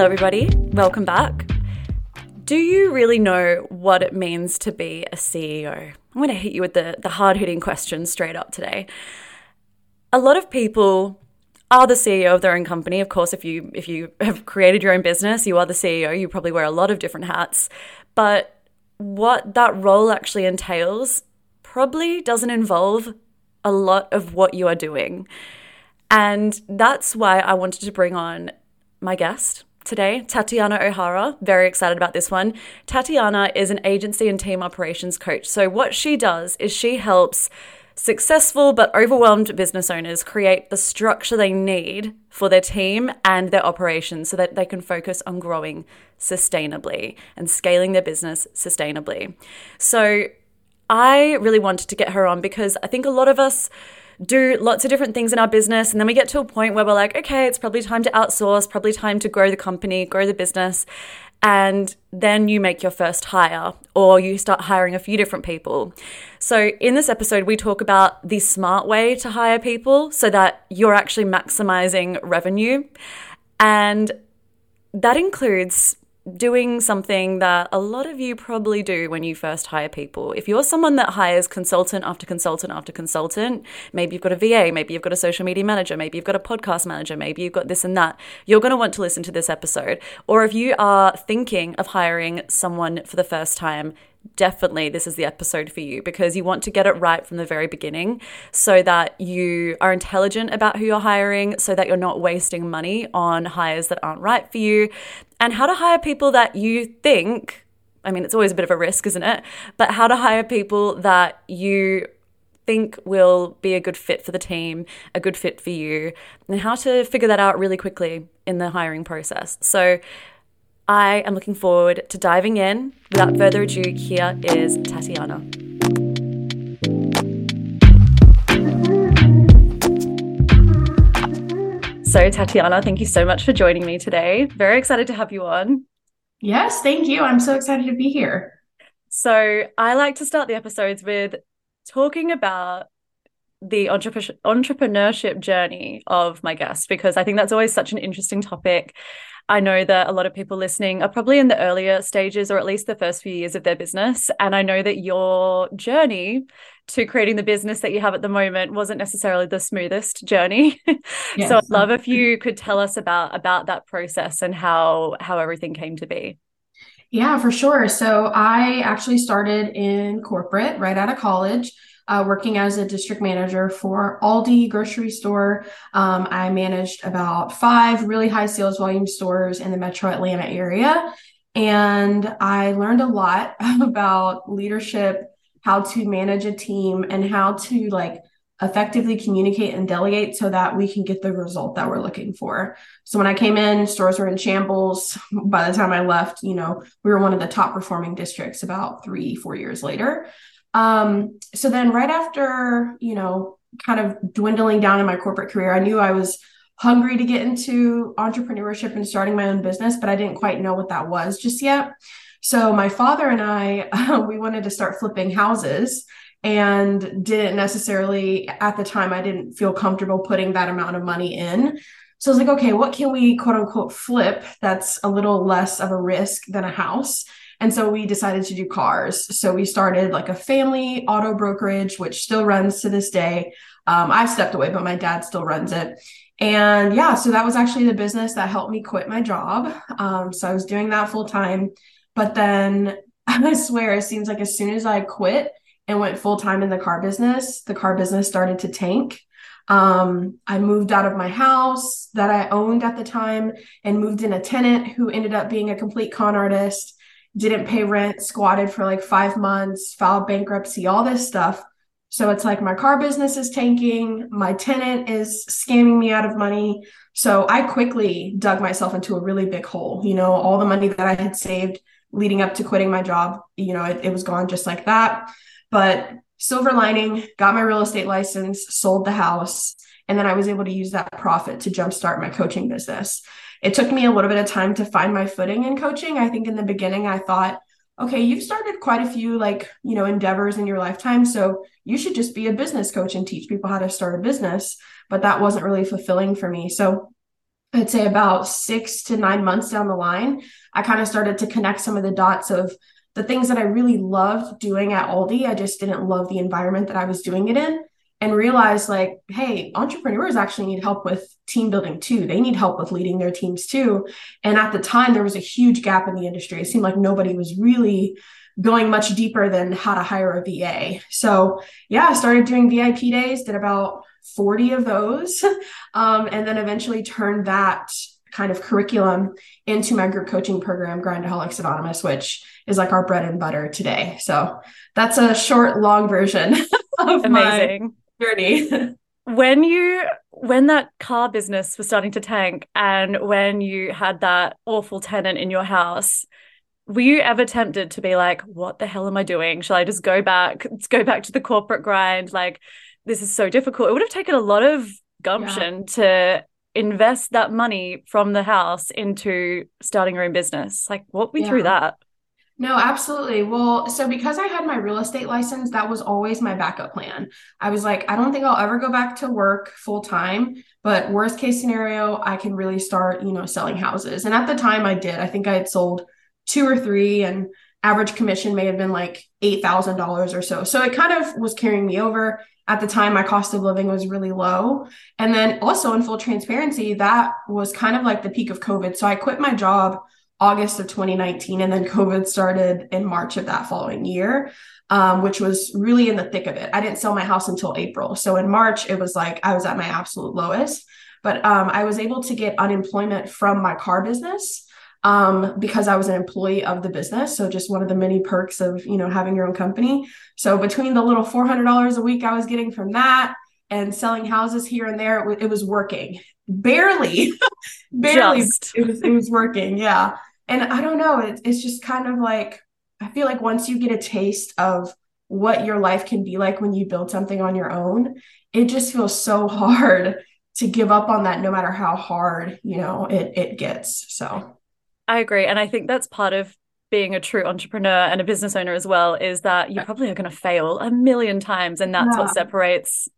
Hello, everybody. Welcome back. Do you really know what it means to be a CEO? I'm going to hit you with the, the hard hitting question straight up today. A lot of people are the CEO of their own company. Of course, if you if you have created your own business, you are the CEO. You probably wear a lot of different hats. But what that role actually entails probably doesn't involve a lot of what you are doing. And that's why I wanted to bring on my guest today, Tatiana O'Hara. Very excited about this one. Tatiana is an agency and team operations coach. So, what she does is she helps successful but overwhelmed business owners create the structure they need for their team and their operations so that they can focus on growing sustainably and scaling their business sustainably. So, I really wanted to get her on because I think a lot of us do lots of different things in our business. And then we get to a point where we're like, okay, it's probably time to outsource, probably time to grow the company, grow the business. And then you make your first hire or you start hiring a few different people. So, in this episode, we talk about the smart way to hire people so that you're actually maximizing revenue. And that includes doing something that a lot of you probably do when you first hire people. If you're someone that hires consultant after consultant after consultant, maybe you've got a VA, maybe you've got a social media manager, maybe you've got a podcast manager, maybe you've got this and that, you're going to want to listen to this episode. Or if you are thinking of hiring someone for the first time, definitely this is the episode for you because you want to get it right from the very beginning so that you are intelligent about who you're hiring, so that you're not wasting money on hires that aren't right for you, and how to hire people that you think. I mean, it's always a bit of a risk, isn't it? But how to hire people that you think will be a good fit for the team, a good fit for you, and how to figure that out really quickly in the hiring process. So, I am looking forward to diving in. Without further ado, here is Tatiana. So, Tatiana, thank you so much for joining me today. Very excited to have you on. Yes, thank you. I'm so excited to be here. So, I like to start the episodes with talking about the entrepreneurship journey of my guest because I think that's always such an interesting topic. I know that a lot of people listening are probably in the earlier stages or at least the first few years of their business. And I know that your journey to creating the business that you have at the moment wasn't necessarily the smoothest journey. Yes. so I'd love if you could tell us about about that process and how how everything came to be. Yeah, for sure. So I actually started in corporate right out of college uh, working as a district manager for Aldi grocery store. Um, I managed about five really high sales volume stores in the metro Atlanta area. And I learned a lot about leadership, how to manage a team, and how to like effectively communicate and delegate so that we can get the result that we're looking for. So when I came in, stores were in shambles. By the time I left, you know, we were one of the top performing districts about three, four years later. Um, so then right after, you know, kind of dwindling down in my corporate career, I knew I was hungry to get into entrepreneurship and starting my own business, but I didn't quite know what that was just yet. So my father and I, uh, we wanted to start flipping houses and didn't necessarily at the time I didn't feel comfortable putting that amount of money in. So I was like, okay, what can we quote unquote flip that's a little less of a risk than a house? And so we decided to do cars. So we started like a family auto brokerage, which still runs to this day. Um, I've stepped away, but my dad still runs it. And yeah, so that was actually the business that helped me quit my job. Um, so I was doing that full time. But then I swear, it seems like as soon as I quit and went full time in the car business, the car business started to tank. Um, I moved out of my house that I owned at the time and moved in a tenant who ended up being a complete con artist didn't pay rent, squatted for like five months, filed bankruptcy, all this stuff. So it's like my car business is tanking, my tenant is scamming me out of money. So I quickly dug myself into a really big hole. You know, all the money that I had saved leading up to quitting my job, you know, it, it was gone just like that. But silver lining, got my real estate license, sold the house, and then I was able to use that profit to jumpstart my coaching business it took me a little bit of time to find my footing in coaching. I think in the beginning, I thought, okay, you've started quite a few like, you know, endeavors in your lifetime. So you should just be a business coach and teach people how to start a business. But that wasn't really fulfilling for me. So I'd say about six to nine months down the line, I kind of started to connect some of the dots of the things that I really loved doing at Aldi. I just didn't love the environment that I was doing it in and realized like, hey, entrepreneurs actually need help with team building too. They need help with leading their teams too. And at the time, there was a huge gap in the industry. It seemed like nobody was really going much deeper than how to hire a VA. So yeah, I started doing VIP days, did about 40 of those, um, and then eventually turned that kind of curriculum into my group coaching program, Grindaholics Anonymous, which is like our bread and butter today. So that's a short, long version of Amazing. Journey. when you when that car business was starting to tank and when you had that awful tenant in your house were you ever tempted to be like what the hell am i doing shall i just go back let's go back to the corporate grind like this is so difficult it would have taken a lot of gumption yeah. to invest that money from the house into starting your own business like walk me yeah. through that no, absolutely. Well, so because I had my real estate license, that was always my backup plan. I was like, I don't think I'll ever go back to work full time, but worst case scenario, I can really start, you know, selling houses. And at the time I did. I think I had sold two or three and average commission may have been like $8,000 or so. So it kind of was carrying me over. At the time, my cost of living was really low. And then also, in full transparency, that was kind of like the peak of COVID. So I quit my job August of 2019, and then COVID started in March of that following year, um, which was really in the thick of it. I didn't sell my house until April. So in March, it was like I was at my absolute lowest. But um, I was able to get unemployment from my car business um, because I was an employee of the business. So just one of the many perks of, you know, having your own company. So between the little $400 a week I was getting from that and selling houses here and there, it, w- it was working. Barely, barely. It was, it was working. Yeah. And I don't know. It, it's just kind of like, I feel like once you get a taste of what your life can be like when you build something on your own, it just feels so hard to give up on that no matter how hard, you know, it, it gets. So I agree. And I think that's part of being a true entrepreneur and a business owner as well is that you probably are going to fail a million times. And that's yeah. what separates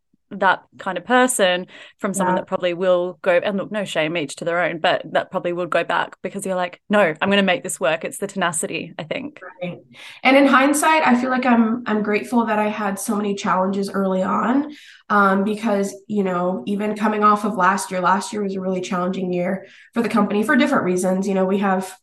that kind of person from someone yeah. that probably will go and look no shame each to their own but that probably would go back because you're like no i'm going to make this work. It's the tenacity i think. Right. And in hindsight i feel like i'm i'm grateful that i had so many challenges early on um, because you know even coming off of last year last year was a really challenging year for the company for different reasons. You know we have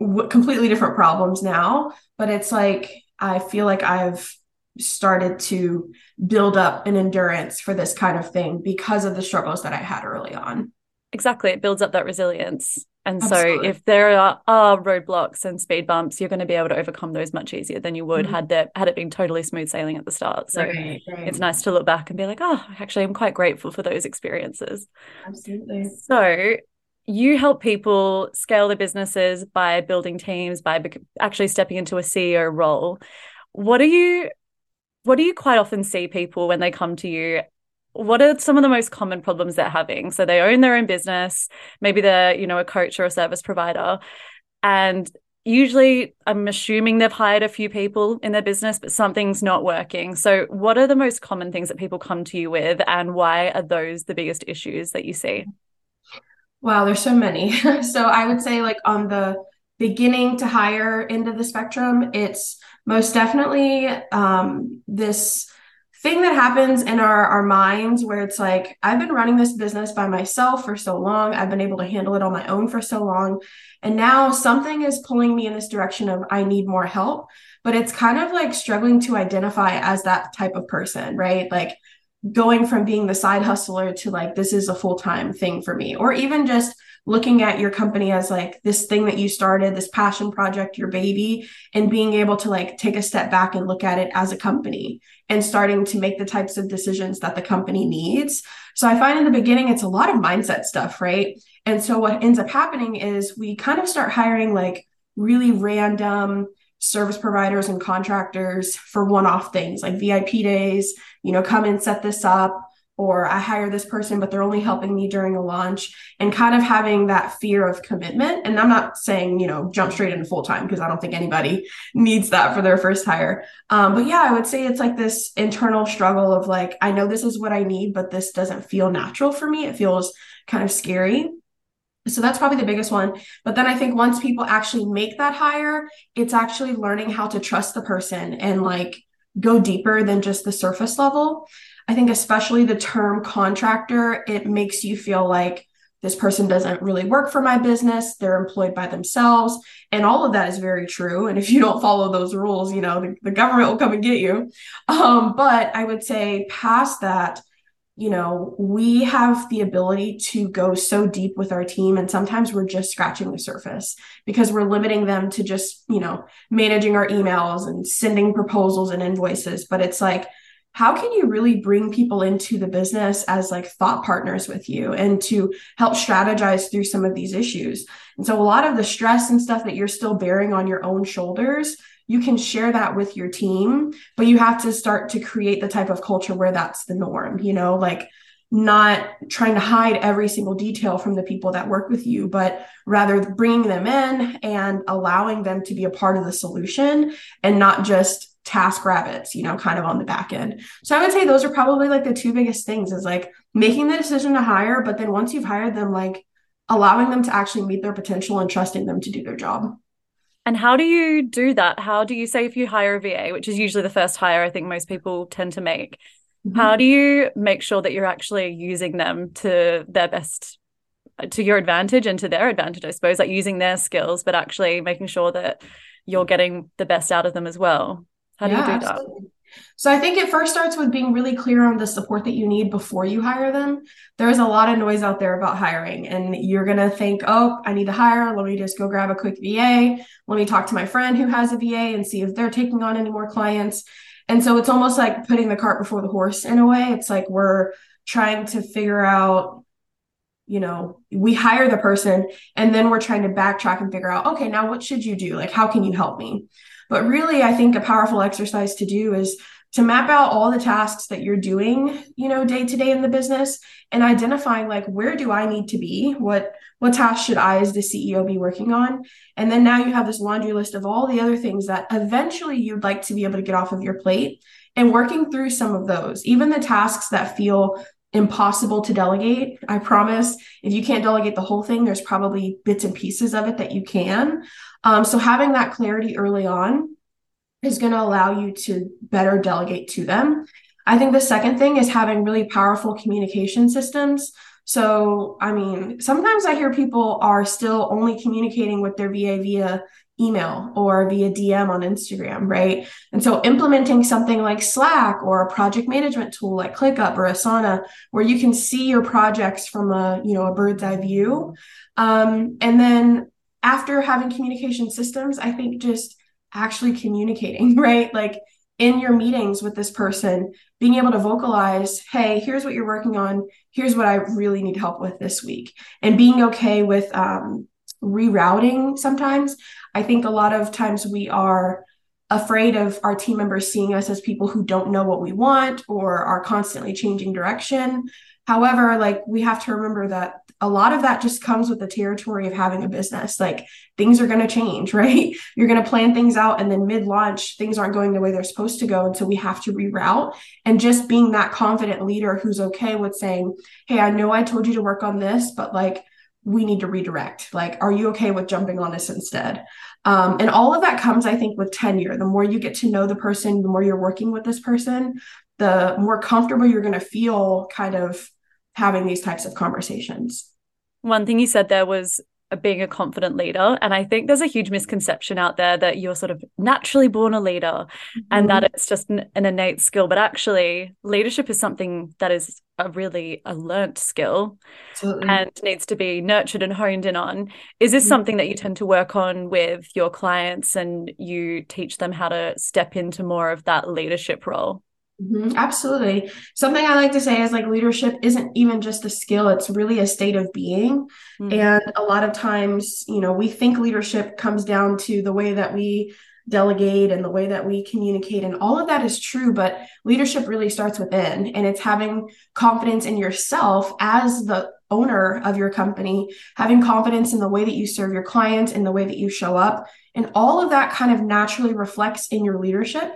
w- completely different problems now but it's like i feel like i've started to build up an endurance for this kind of thing because of the struggles that I had early on. Exactly. It builds up that resilience. And Absolutely. so if there are, are, roadblocks and speed bumps, you're going to be able to overcome those much easier than you would mm-hmm. had that had it been totally smooth sailing at the start. So right, right. it's nice to look back and be like, oh, actually I'm quite grateful for those experiences. Absolutely. So you help people scale their businesses by building teams, by actually stepping into a CEO role. What are you what do you quite often see people when they come to you? What are some of the most common problems they're having? So they own their own business maybe they're you know a coach or a service provider and usually i'm assuming they've hired a few people in their business but something's not working. So what are the most common things that people come to you with and why are those the biggest issues that you see? Wow there's so many. So i would say like on the beginning to higher end of the spectrum it's most definitely um, this thing that happens in our, our minds where it's like i've been running this business by myself for so long. I've been able to handle it on my own for so long. And now something is pulling me in this direction of i need more help. But it's kind of like struggling to identify as that type of person right? Like going from being the side hustler to like this is a full-time thing for me. Or even just looking at your company as like this thing that you started, this passion project, your baby, and being able to like take a step back and look at it as a company and starting to make the types of decisions that the company needs. So I find in the beginning, it's a lot of mindset stuff, right? And so what ends up happening is we kind of start hiring like really random service providers and contractors for one off things like VIP days, you know, come and set this up or I hire this person, but they're only helping me during a launch and kind of having that fear of commitment. And I'm not saying, you know, jump straight into full time because I don't think anybody needs that for their first hire. Um, but yeah, I would say it's like this internal struggle of like, I know this is what I need, but this doesn't feel natural for me. It feels kind of scary. So that's probably the biggest one. But then I think once people actually make that hire, it's actually learning how to trust the person and like go deeper than just the surface level. I think, especially the term contractor, it makes you feel like this person doesn't really work for my business. They're employed by themselves. And all of that is very true. And if you don't follow those rules, you know, the, the government will come and get you. Um, but I would say, past that, you know, we have the ability to go so deep with our team. And sometimes we're just scratching the surface because we're limiting them to just, you know, managing our emails and sending proposals and invoices. But it's like, how can you really bring people into the business as like thought partners with you and to help strategize through some of these issues? And so, a lot of the stress and stuff that you're still bearing on your own shoulders you can share that with your team, but you have to start to create the type of culture where that's the norm, you know, like not trying to hide every single detail from the people that work with you, but rather bringing them in and allowing them to be a part of the solution and not just task rabbits, you know, kind of on the back end. So I would say those are probably like the two biggest things is like making the decision to hire, but then once you've hired them, like allowing them to actually meet their potential and trusting them to do their job. And how do you do that? How do you say if you hire a VA, which is usually the first hire I think most people tend to make, mm-hmm. how do you make sure that you're actually using them to their best to your advantage and to their advantage, I suppose, like using their skills, but actually making sure that you're getting the best out of them as well. How do yeah, you do absolutely. So I think it first starts with being really clear on the support that you need before you hire them. There's a lot of noise out there about hiring, and you're going to think, oh, I need to hire. Let me just go grab a quick VA. Let me talk to my friend who has a VA and see if they're taking on any more clients. And so it's almost like putting the cart before the horse in a way. It's like we're trying to figure out you know, we hire the person and then we're trying to backtrack and figure out, okay, now what should you do? Like, how can you help me? But really, I think a powerful exercise to do is to map out all the tasks that you're doing, you know, day to day in the business and identifying like where do I need to be? What what tasks should I as the CEO be working on? And then now you have this laundry list of all the other things that eventually you'd like to be able to get off of your plate and working through some of those, even the tasks that feel impossible to delegate. I promise if you can't delegate the whole thing, there's probably bits and pieces of it that you can. Um, so having that clarity early on is going to allow you to better delegate to them. I think the second thing is having really powerful communication systems. So, I mean, sometimes I hear people are still only communicating with their VA via email or via DM on Instagram, right? And so implementing something like Slack or a project management tool like ClickUp or Asana, where you can see your projects from a, you know, a bird's eye view. Um, and then after having communication systems, I think just actually communicating, right? Like in your meetings with this person, being able to vocalize, hey, here's what you're working on. Here's what I really need help with this week. And being okay with um, rerouting sometimes. I think a lot of times we are afraid of our team members seeing us as people who don't know what we want or are constantly changing direction. However, like we have to remember that a lot of that just comes with the territory of having a business. Like things are going to change, right? You're going to plan things out and then mid launch, things aren't going the way they're supposed to go. And so we have to reroute. And just being that confident leader who's okay with saying, Hey, I know I told you to work on this, but like, we need to redirect. Like, are you okay with jumping on this instead? Um, and all of that comes, I think, with tenure. The more you get to know the person, the more you're working with this person, the more comfortable you're going to feel kind of having these types of conversations. One thing you said there was being a confident leader. And I think there's a huge misconception out there that you're sort of naturally born a leader mm-hmm. and that it's just an, an, innate skill. But actually, leadership is something that is a really a learnt skill Absolutely. and needs to be nurtured and honed in on. Is this mm-hmm. something that you tend to work on with your clients and you teach them how to step into more of that leadership role? Mm-hmm, absolutely. Something I like to say is like leadership isn't even just a skill, it's really a state of being. Mm-hmm. And a lot of times, you know, we think leadership comes down to the way that we delegate and the way that we communicate. And all of that is true, but leadership really starts within. And it's having confidence in yourself as the owner of your company, having confidence in the way that you serve your clients, in the way that you show up. And all of that kind of naturally reflects in your leadership.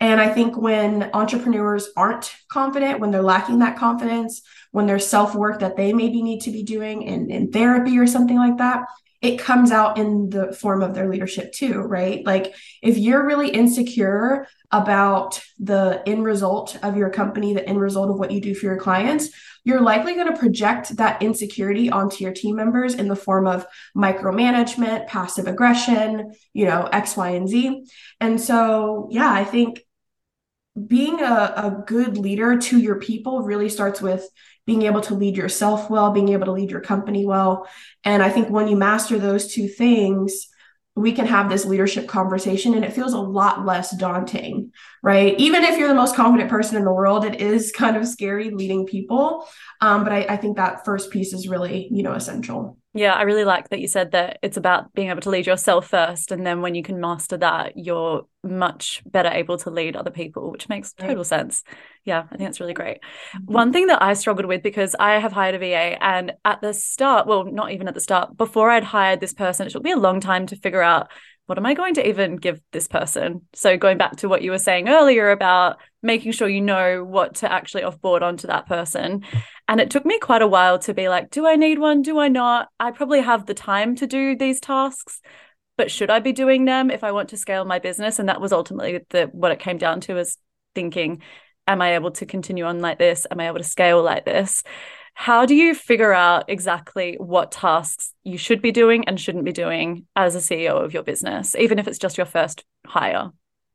And I think when entrepreneurs aren't confident, when they're lacking that confidence, when there's self work that they maybe need to be doing in, in therapy or something like that, it comes out in the form of their leadership too, right? Like if you're really insecure about the end result of your company, the end result of what you do for your clients, you're likely going to project that insecurity onto your team members in the form of micromanagement, passive aggression, you know, X, Y, and Z. And so, yeah, I think being a, a good leader to your people really starts with being able to lead yourself well, being able to lead your company well. And I think when you master those two things, we can have this leadership conversation and it feels a lot less daunting, right? Even if you're the most confident person in the world, it is kind of scary leading people. Um, but I, I think that first piece is really, you know, essential. Yeah, I really like that you said that it's about being able to lead yourself first. And then when you can master that, you're much better able to lead other people, which makes total sense. Yeah, I think that's really great. Mm-hmm. One thing that I struggled with because I have hired a VA, and at the start, well, not even at the start, before I'd hired this person, it took me a long time to figure out what am I going to even give this person? So going back to what you were saying earlier about making sure you know what to actually offboard onto that person. And it took me quite a while to be like, do I need one? Do I not? I probably have the time to do these tasks, but should I be doing them if I want to scale my business? And that was ultimately the what it came down to is thinking, am I able to continue on like this? Am I able to scale like this? How do you figure out exactly what tasks you should be doing and shouldn't be doing as a CEO of your business, even if it's just your first hire?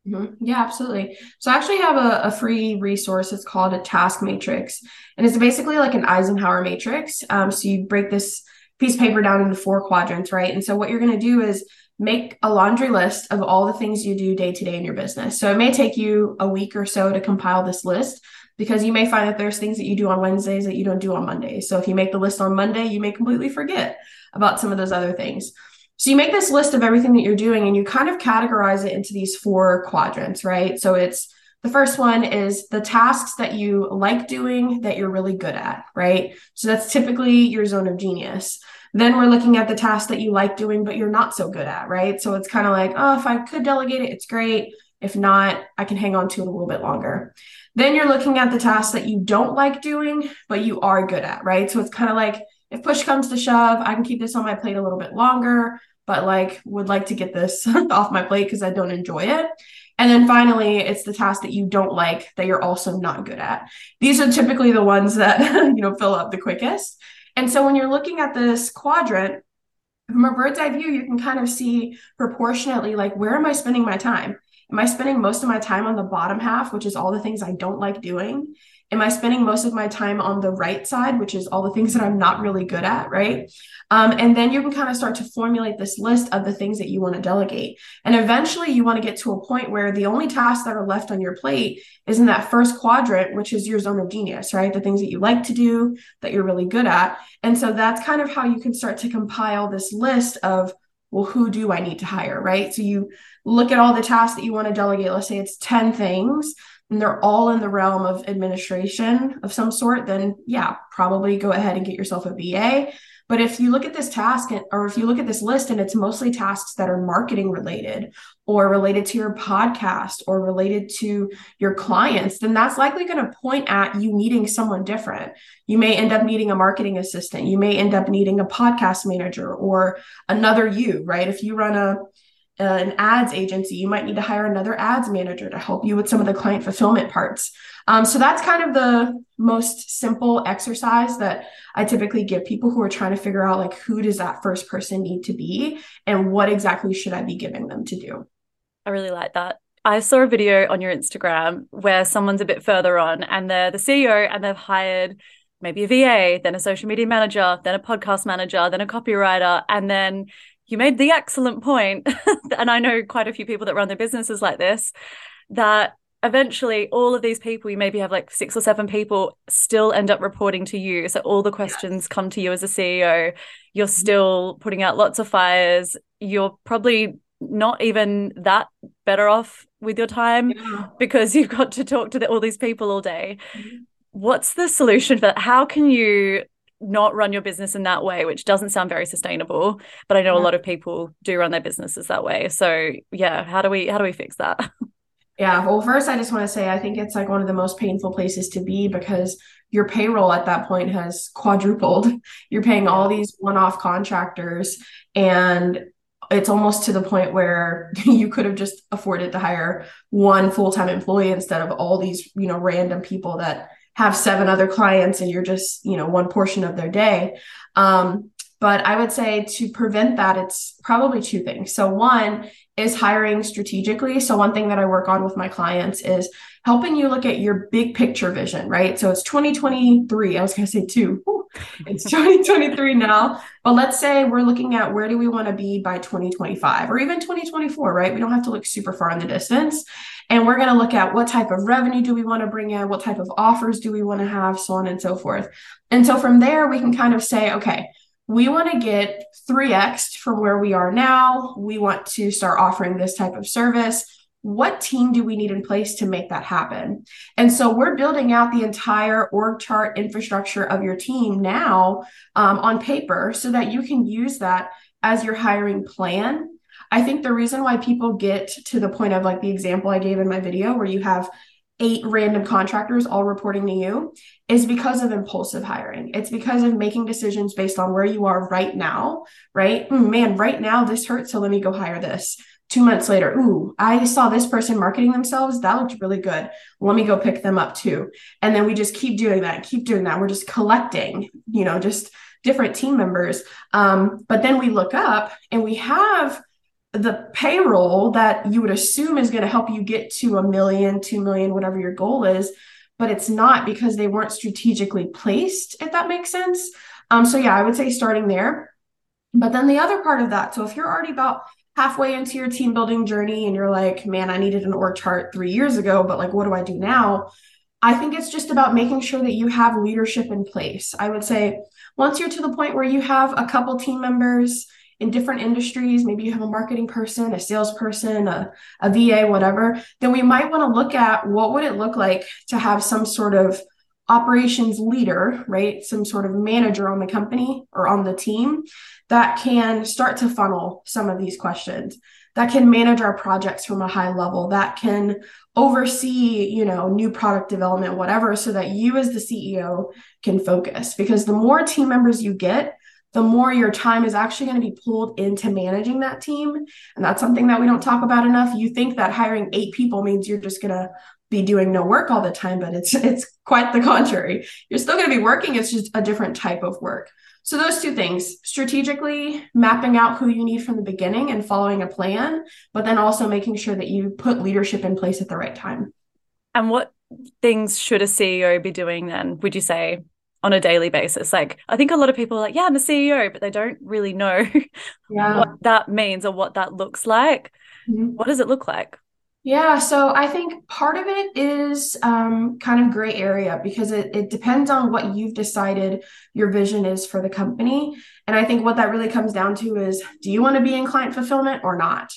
Mm-hmm. Yeah, absolutely. So I actually have a, a, free resource. It's called a task matrix, and it's basically like an Eisenhower matrix. Um, so you break this piece of paper down into four quadrants, right? And so what you're going to do is make a laundry list of all the things you do day to day in your business. So it may take you a week or so to compile this list, because you may find that there's things that you do on Wednesdays that you don't do on Mondays. So if you make the list on Monday, you may completely forget about some of those other things. So you make this list of everything that you're doing and you kind of categorize it into these four quadrants, right? So it's the first one is the tasks that you like doing that you're really good at, right? So that's typically your zone of genius. Then we're looking at the tasks that you like doing, but you're not so good at, right? So it's kind of like, oh, if I could delegate it, it's great. If not, I can hang on to it a little bit longer. Then you're looking at the tasks that you don't like doing, but you are good at, right? So it's kind of like if push comes to shove, I can keep this on my plate a little bit longer, but like would like to get this off my plate because I don't enjoy it. And then finally, it's the task that you don't like that you're also not good at. These are typically the ones that, you know, fill up the quickest. And so when you're looking at this quadrant, from a bird's eye view, you can kind of see proportionately like where am I spending my time? Am I spending most of my time on the bottom half, which is all the things I don't like doing? Am I spending most of my time on the right side, which is all the things that I'm not really good at, right? Um, and then you can kind of start to formulate this list of the things that you want to delegate. And eventually you want to get to a point where the only tasks that are left on your plate is in that first quadrant, which is your zone of genius, right? The things that you like to do, that you're really good at. And so that's kind of how you can start to compile this list of well, who do I need to hire, right? So you look at all the tasks that you want to delegate. Let's say it's 10 things and they're all in the realm of administration of some sort, then yeah, probably go ahead and get yourself a VA. But if you look at this task or if you look at this list and it's mostly tasks that are marketing related or related to your podcast or related to your clients, then that's likely going to point at you needing someone different. You may end up needing a marketing assistant. You may end up needing a podcast manager or another you, right? If you run a an ads agency, you might need to hire another ads manager to help you with some of the client fulfillment parts. Um, so that's kind of the most simple exercise that I typically give people who are trying to figure out like who does that first person need to be and what exactly should I be giving them to do. I really like that. I saw a video on your Instagram where someone's a bit further on and they're the CEO and they've hired maybe a VA, then a social media manager, then a podcast manager, then a copywriter, and then you made the excellent point, and I know quite a few people that run their businesses like this, that eventually all of these people, you maybe have like six or seven people, still end up reporting to you. So all the questions come to you as a CEO. You're mm-hmm. still putting out lots of fires. You're probably not even that better off with your time yeah. because you've got to talk to the, all these people all day. Mm-hmm. What's the solution for that? How can you not run your business in that way, which doesn't sound very sustainable. But I know yeah. a lot of people do run their businesses that way. So yeah, how do we how do we fix that? Yeah. Well, first, I just want to say I think it's like one of the most painful places to be because your payroll at that point has quadrupled. You're paying all these one off contractors, and it's almost to the point where you could have just afforded to hire one full time employee instead of all these, you know, random people that have seven other clients and you're just, you know, one portion of their day. Um, but I would say to prevent that, it's probably two things. So, one is hiring strategically. So, one thing that I work on with my clients is helping you look at your big picture vision, right? So, it's 2023. I was going to say two. It's 2023 now. But let's say we're looking at where do we want to be by 2025 or even 2024, right? We don't have to look super far in the distance. And we're going to look at what type of revenue do we want to bring in? What type of offers do we want to have? So on and so forth. And so from there, we can kind of say, okay, we want to get 3x from where we are now. We want to start offering this type of service. What team do we need in place to make that happen? And so we're building out the entire org chart infrastructure of your team now um, on paper so that you can use that as your hiring plan. I think the reason why people get to the point of like the example I gave in my video where you have eight random contractors all reporting to you is because of impulsive hiring. It's because of making decisions based on where you are right now, right? Man, right now this hurts, so let me go hire this. Two months later, ooh, I saw this person marketing themselves. That looked really good. Let me go pick them up too. And then we just keep doing that, keep doing that. We're just collecting, you know, just different team members. Um, but then we look up and we have the payroll that you would assume is going to help you get to a million, two million, whatever your goal is, but it's not because they weren't strategically placed, if that makes sense. Um, so yeah, I would say starting there. But then the other part of that, so if you're already about halfway into your team building journey and you're like, man, I needed an org chart three years ago, but like, what do I do now? I think it's just about making sure that you have leadership in place. I would say once you're to the point where you have a couple team members, in different industries, maybe you have a marketing person, a salesperson, a, a VA, whatever, then we might want to look at what would it look like to have some sort of operations leader, right? Some sort of manager on the company or on the team that can start to funnel some of these questions that can manage our projects from a high level that can oversee you know new product development whatever so that you as the ceo can focus because the more team members you get the more your time is actually going to be pulled into managing that team. And that's something that we don't talk about enough. You think that hiring eight people means you're just going to be doing no work all the time, but it's it's quite the contrary. You're still going to be working, it's just a different type of work. So those two things, strategically mapping out who you need from the beginning and following a plan, but then also making sure that you put leadership in place at the right time. And what things should a CEO be doing then, would you say, on a daily basis. Like I think a lot of people are like, yeah, I'm a CEO, but they don't really know yeah. what that means or what that looks like. Mm-hmm. What does it look like? Yeah, so I think part of it is um, kind of gray area because it, it depends on what you've decided your vision is for the company. And I think what that really comes down to is do you want to be in client fulfillment or not?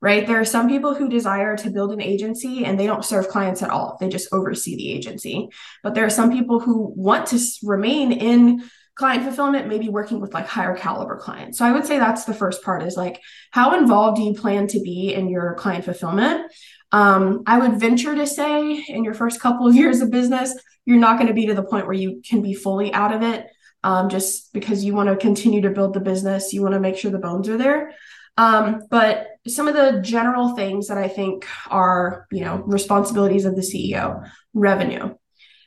Right? There are some people who desire to build an agency and they don't serve clients at all. They just oversee the agency. But there are some people who want to remain in client fulfillment, maybe working with like higher caliber clients. So I would say that's the first part is like, how involved do you plan to be in your client fulfillment? Um, I would venture to say in your first couple of years of business, you're not going to be to the point where you can be fully out of it. Um, just because you want to continue to build the business, you want to make sure the bones are there. Um, but some of the general things that I think are, you know, responsibilities of the CEO, revenue.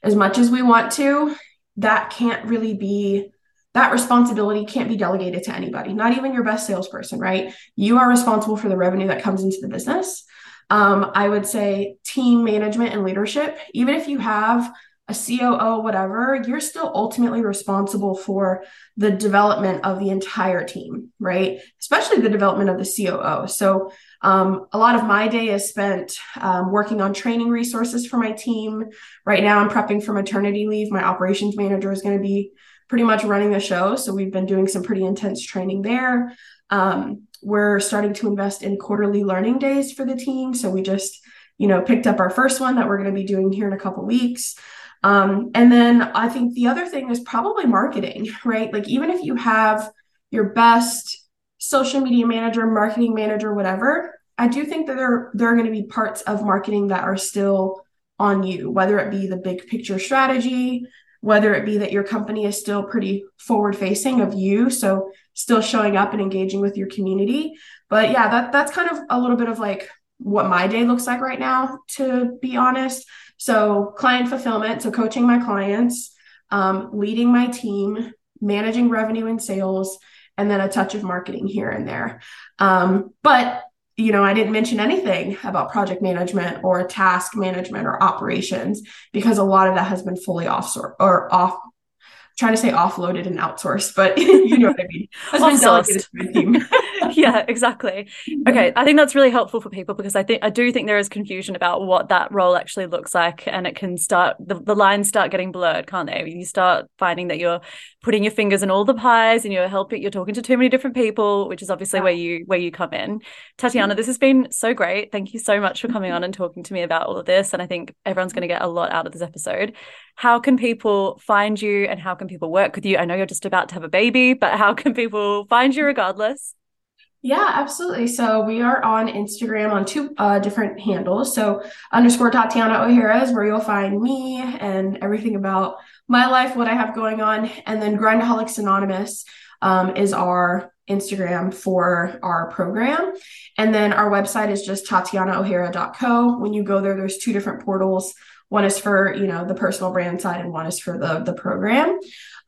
As much as we want to, that can't really be that responsibility can't be delegated to anybody, not even your best salesperson, right? You are responsible for the revenue that comes into the business. Um, I would say team management and leadership, even if you have a COO, whatever, you're still ultimately responsible for the development of the entire team, right? Especially the development of the COO. So, um, a lot of my day is spent um, working on training resources for my team. Right now, I'm prepping for maternity leave. My operations manager is going to be pretty much running the show. So, we've been doing some pretty intense training there. Um, we're starting to invest in quarterly learning days for the team. So, we just you know picked up our first one that we're going to be doing here in a couple weeks um, and then I think the other thing is probably marketing, right? Like, even if you have your best social media manager, marketing manager, whatever, I do think that there there are going to be parts of marketing that are still on you, whether it be the big picture strategy, whether it be that your company is still pretty forward facing of you, so still showing up and engaging with your community. But yeah, that that's kind of a little bit of like what my day looks like right now, to be honest. So client fulfillment, so coaching my clients, um, leading my team, managing revenue and sales, and then a touch of marketing here and there. Um, but you know, I didn't mention anything about project management or task management or operations because a lot of that has been fully off or off trying to say offloaded and outsourced, but you know what I mean. Has been delegated to my team. yeah, exactly. Okay, I think that's really helpful for people because I think I do think there is confusion about what that role actually looks like, and it can start the, the lines start getting blurred, can't they? You start finding that you're putting your fingers in all the pies, and you're helping. You're talking to too many different people, which is obviously yeah. where you where you come in. Tatiana, mm-hmm. this has been so great. Thank you so much for coming on and talking to me about all of this, and I think everyone's going to get a lot out of this episode. How can people find you, and how can people work with you? I know you're just about to have a baby, but how can people find you regardless? Yeah, absolutely. So we are on Instagram on two uh, different handles. So underscore Tatiana O'Hara is where you'll find me and everything about my life, what I have going on. And then Grindaholics Anonymous um, is our Instagram for our program. And then our website is just tatianaohara.co. When you go there, there's two different portals. One is for, you know, the personal brand side and one is for the, the program.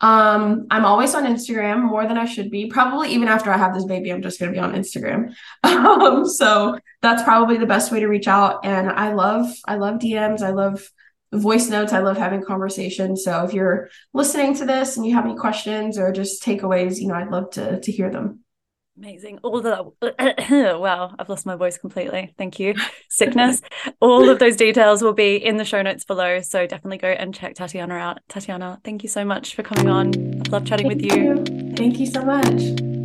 Um, I'm always on Instagram more than I should be. Probably even after I have this baby, I'm just going to be on Instagram. Um, so that's probably the best way to reach out. And I love, I love DMs. I love voice notes. I love having conversations. So if you're listening to this and you have any questions or just takeaways, you know, I'd love to to hear them. Amazing. All the that. wow, I've lost my voice completely. Thank you. Sickness. All of those details will be in the show notes below. So definitely go and check Tatiana out. Tatiana, thank you so much for coming on. I've loved chatting thank with you. you. Thank you so much.